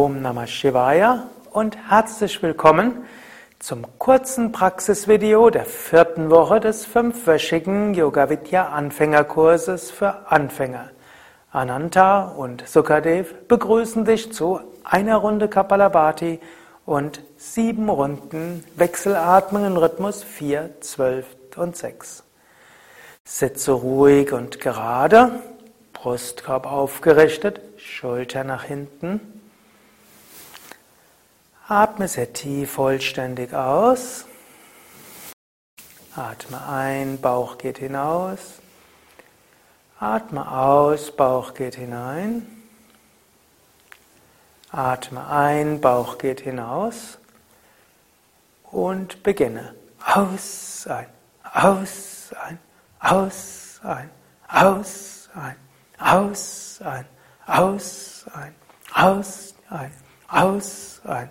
Om Namah Shivaya und herzlich willkommen zum kurzen Praxisvideo der vierten Woche des fünfwöchigen Yoga Vidya Anfängerkurses für Anfänger. Ananta und Sukadev begrüßen dich zu einer Runde Kapalabhati und sieben Runden Wechselatmung im Rhythmus 4, 12 und 6. Sitze ruhig und gerade, Brustkorb aufgerichtet, Schulter nach hinten. Atme sehr tief vollständig aus. Atme ein, Bauch geht hinaus. Atme aus, Bauch geht hinein. Atme ein, Bauch geht hinaus. Und beginne. Aus, ein, aus, ein, aus, ein, aus, ein, aus, ein, aus, ein, aus, ein, aus, ein. Aus, ein.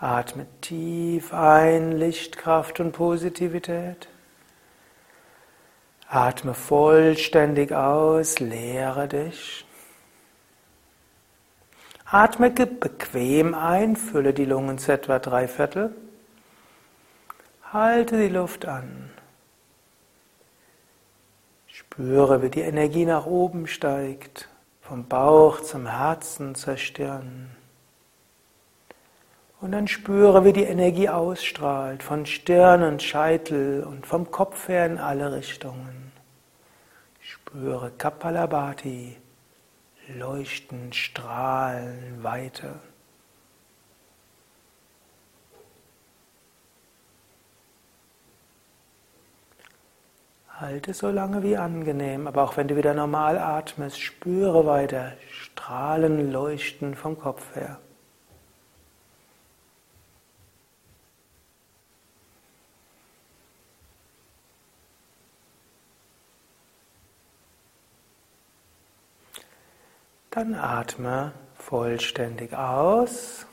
Atme tief ein, Lichtkraft und Positivität. Atme vollständig aus, leere dich. Atme bequem ein, fülle die Lungen zu etwa drei Viertel. Halte die Luft an. Spüre, wie die Energie nach oben steigt, vom Bauch zum Herzen, zur Stirn. Und dann spüre, wie die Energie ausstrahlt, von Stirn und Scheitel und vom Kopf her in alle Richtungen. Spüre Kapalabhati, Leuchten, Strahlen, Weite. Halte so lange wie angenehm, aber auch wenn du wieder normal atmest, spüre weiter Strahlen, Leuchten vom Kopf her. Dann atme vollständig aus.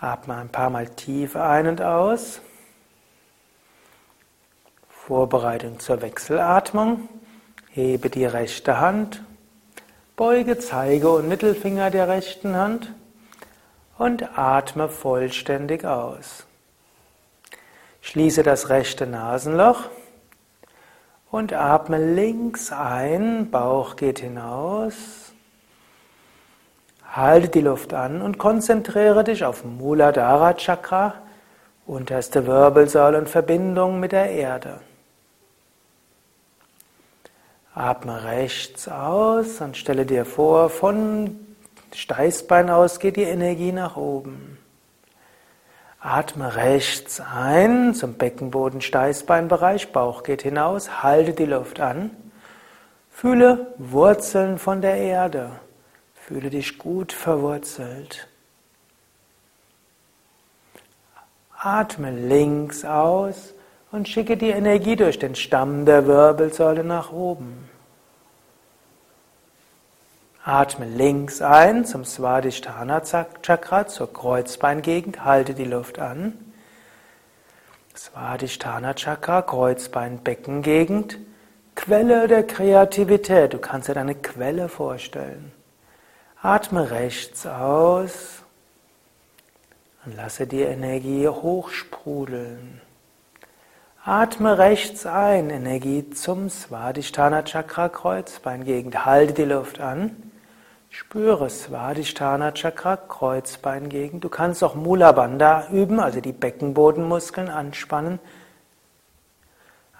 Atme ein paar Mal tief ein und aus. Vorbereitung zur Wechselatmung. Hebe die rechte Hand, beuge Zeige und Mittelfinger der rechten Hand und atme vollständig aus. Schließe das rechte Nasenloch und atme links ein, Bauch geht hinaus. Halte die Luft an und konzentriere dich auf Muladhara Chakra, unterste Wirbelsäule und Verbindung mit der Erde. Atme rechts aus und stelle dir vor, von Steißbein aus geht die Energie nach oben. Atme rechts ein zum Beckenboden, Steißbeinbereich, Bauch geht hinaus, halte die Luft an. Fühle Wurzeln von der Erde. Fühle dich gut verwurzelt. Atme links aus und schicke die Energie durch den Stamm der Wirbelsäule nach oben. Atme links ein zum Svadhisthana Chakra, zur Kreuzbeingegend, halte die Luft an. Svadhisthana Chakra, Kreuzbein, Beckengegend, Quelle der Kreativität. Du kannst dir deine Quelle vorstellen. Atme rechts aus und lasse die Energie hochsprudeln. Atme rechts ein, Energie zum Svadhisthana Chakra Kreuzbeingegend. Halte die Luft an. Spüre Svadhisthana Chakra Kreuzbeingegend. Du kannst auch Mula Bandha üben, also die Beckenbodenmuskeln anspannen.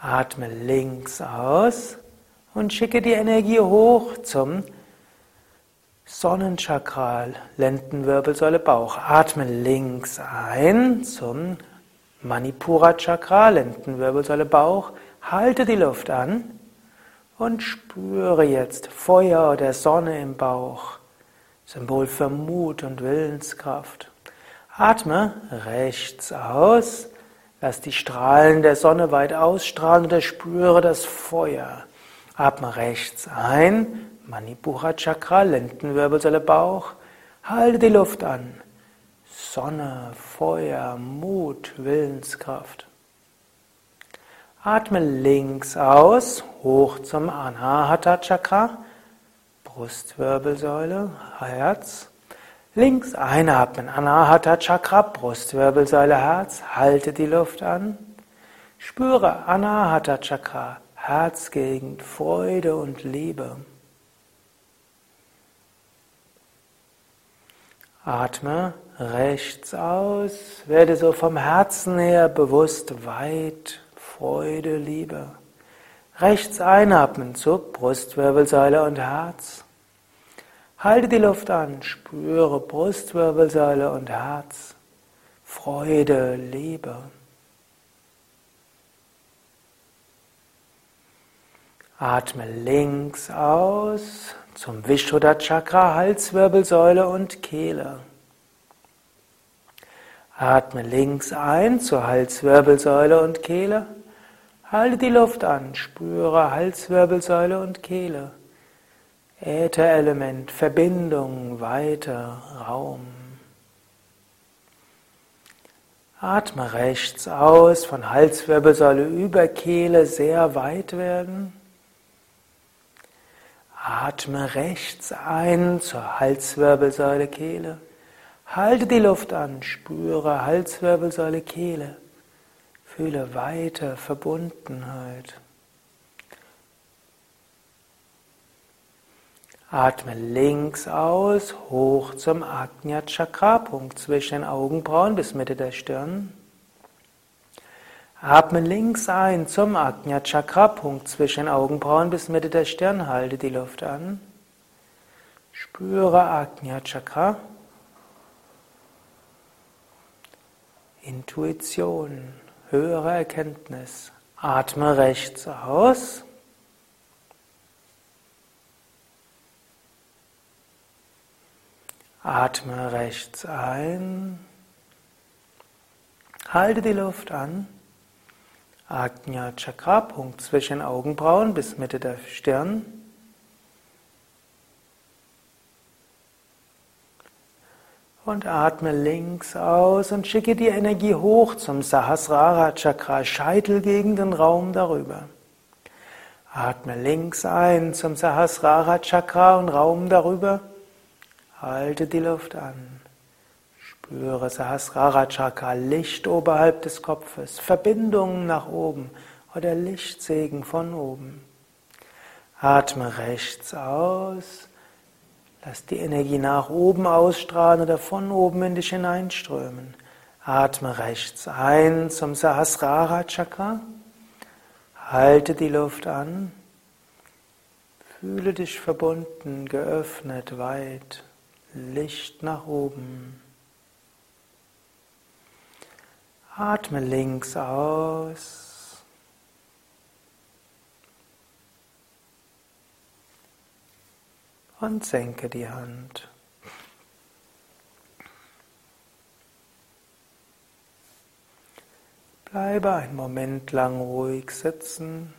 Atme links aus und schicke die Energie hoch zum Sonnenchakra, Lendenwirbelsäule, Bauch. Atme links ein zum Manipura Chakra, Lendenwirbelsäule, Bauch. Halte die Luft an und spüre jetzt Feuer der Sonne im Bauch. Symbol für Mut und Willenskraft. Atme rechts aus. Lass die Strahlen der Sonne weit ausstrahlen und spüre das Feuer. Atme rechts ein, Manipura Chakra, Lendenwirbelsäule, Bauch. Halte die Luft an. Sonne, Feuer, Mut, Willenskraft. Atme links aus, hoch zum Anahata Chakra, Brustwirbelsäule, Herz. Links einatmen, Anahata Chakra, Brustwirbelsäule, Herz. Halte die Luft an. Spüre Anahata Chakra, Herzgegend, Freude und Liebe. Atme rechts aus, werde so vom Herzen her bewusst weit, Freude, Liebe. Rechts einatmen, Zug, Brustwirbelsäule und Herz. Halte die Luft an, spüre Brustwirbelsäule und Herz. Freude, Liebe. Atme links aus zum Vishuddha Chakra, Halswirbelsäule und Kehle. Atme links ein zur Halswirbelsäule und Kehle. Halte die Luft an, spüre Halswirbelsäule und Kehle. Ätherelement, Verbindung, Weite, Raum. Atme rechts aus, von Halswirbelsäule über Kehle sehr weit werden. Atme rechts ein zur Halswirbelsäule Kehle. Halte die Luft an, spüre Halswirbelsäule Kehle. Fühle Weite, Verbundenheit. Atme links aus, hoch zum Ajna Chakra, Punkt zwischen den Augenbrauen bis Mitte der Stirn. Atme links ein zum Ajna Chakra, Punkt zwischen den Augenbrauen bis Mitte der Stirn. Halte die Luft an. Spüre Ajna Chakra. Intuition, höhere Erkenntnis. Atme rechts aus. Atme rechts ein. Halte die Luft an. Ajna Chakra, Punkt zwischen Augenbrauen bis Mitte der Stirn. Und atme links aus und schicke die Energie hoch zum Sahasrara Chakra, Scheitel gegen den Raum darüber. Atme links ein zum Sahasrara Chakra und Raum darüber. Halte die Luft an. Spüre Sahasrara Chakra, Licht oberhalb des Kopfes, Verbindungen nach oben oder Lichtsegen von oben. Atme rechts aus. Lass die Energie nach oben ausstrahlen oder von oben in dich hineinströmen. Atme rechts ein zum Sahasrara Chakra. Halte die Luft an. Fühle dich verbunden, geöffnet, weit. Licht nach oben. Atme links aus. Und senke die Hand. Bleibe einen Moment lang ruhig sitzen.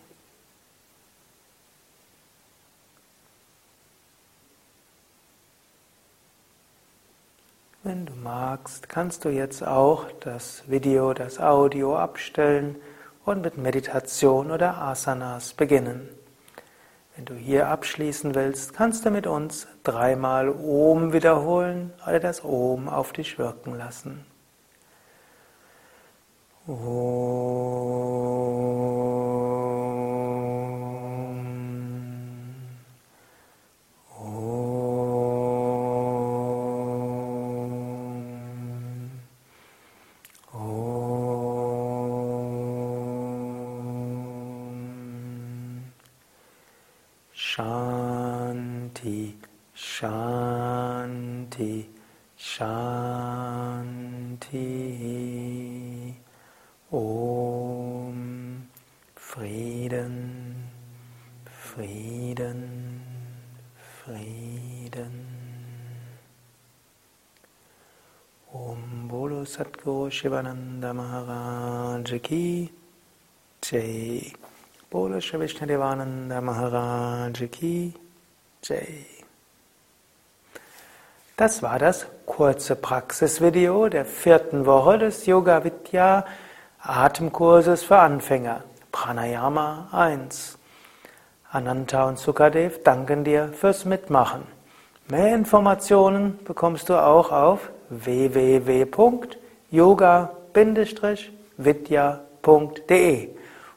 Wenn du magst, kannst du jetzt auch das Video, das Audio abstellen und mit Meditation oder Asanas beginnen. Wenn du hier abschließen willst, kannst du mit uns dreimal Om wiederholen oder das Om auf dich wirken lassen. Om. Satguru Shivananda Maharaj Ki Jai. Bolo Shri Maharaj Ki Jai. Das war das kurze Praxisvideo der vierten Woche des Yoga Vidya Atemkurses für Anfänger. Pranayama 1. Ananta und Sukadev danken dir fürs Mitmachen. Mehr Informationen bekommst du auch auf www.yoga-vidya.de.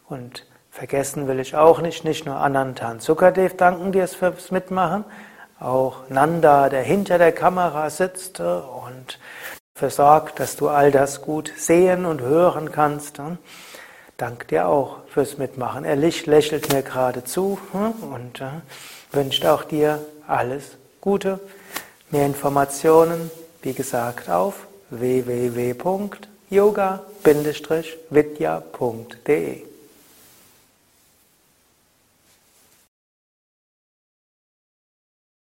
Und vergessen will ich auch nicht, nicht nur Ananta und Sukadev danken dir fürs Mitmachen, auch Nanda, der hinter der Kamera sitzt und dafür sorgt, dass du all das gut sehen und hören kannst. Dank dir auch fürs Mitmachen. Er lächelt mir gerade zu und wünscht auch dir alles Gute. Mehr Informationen, wie gesagt, auf www.yoga-vidya.de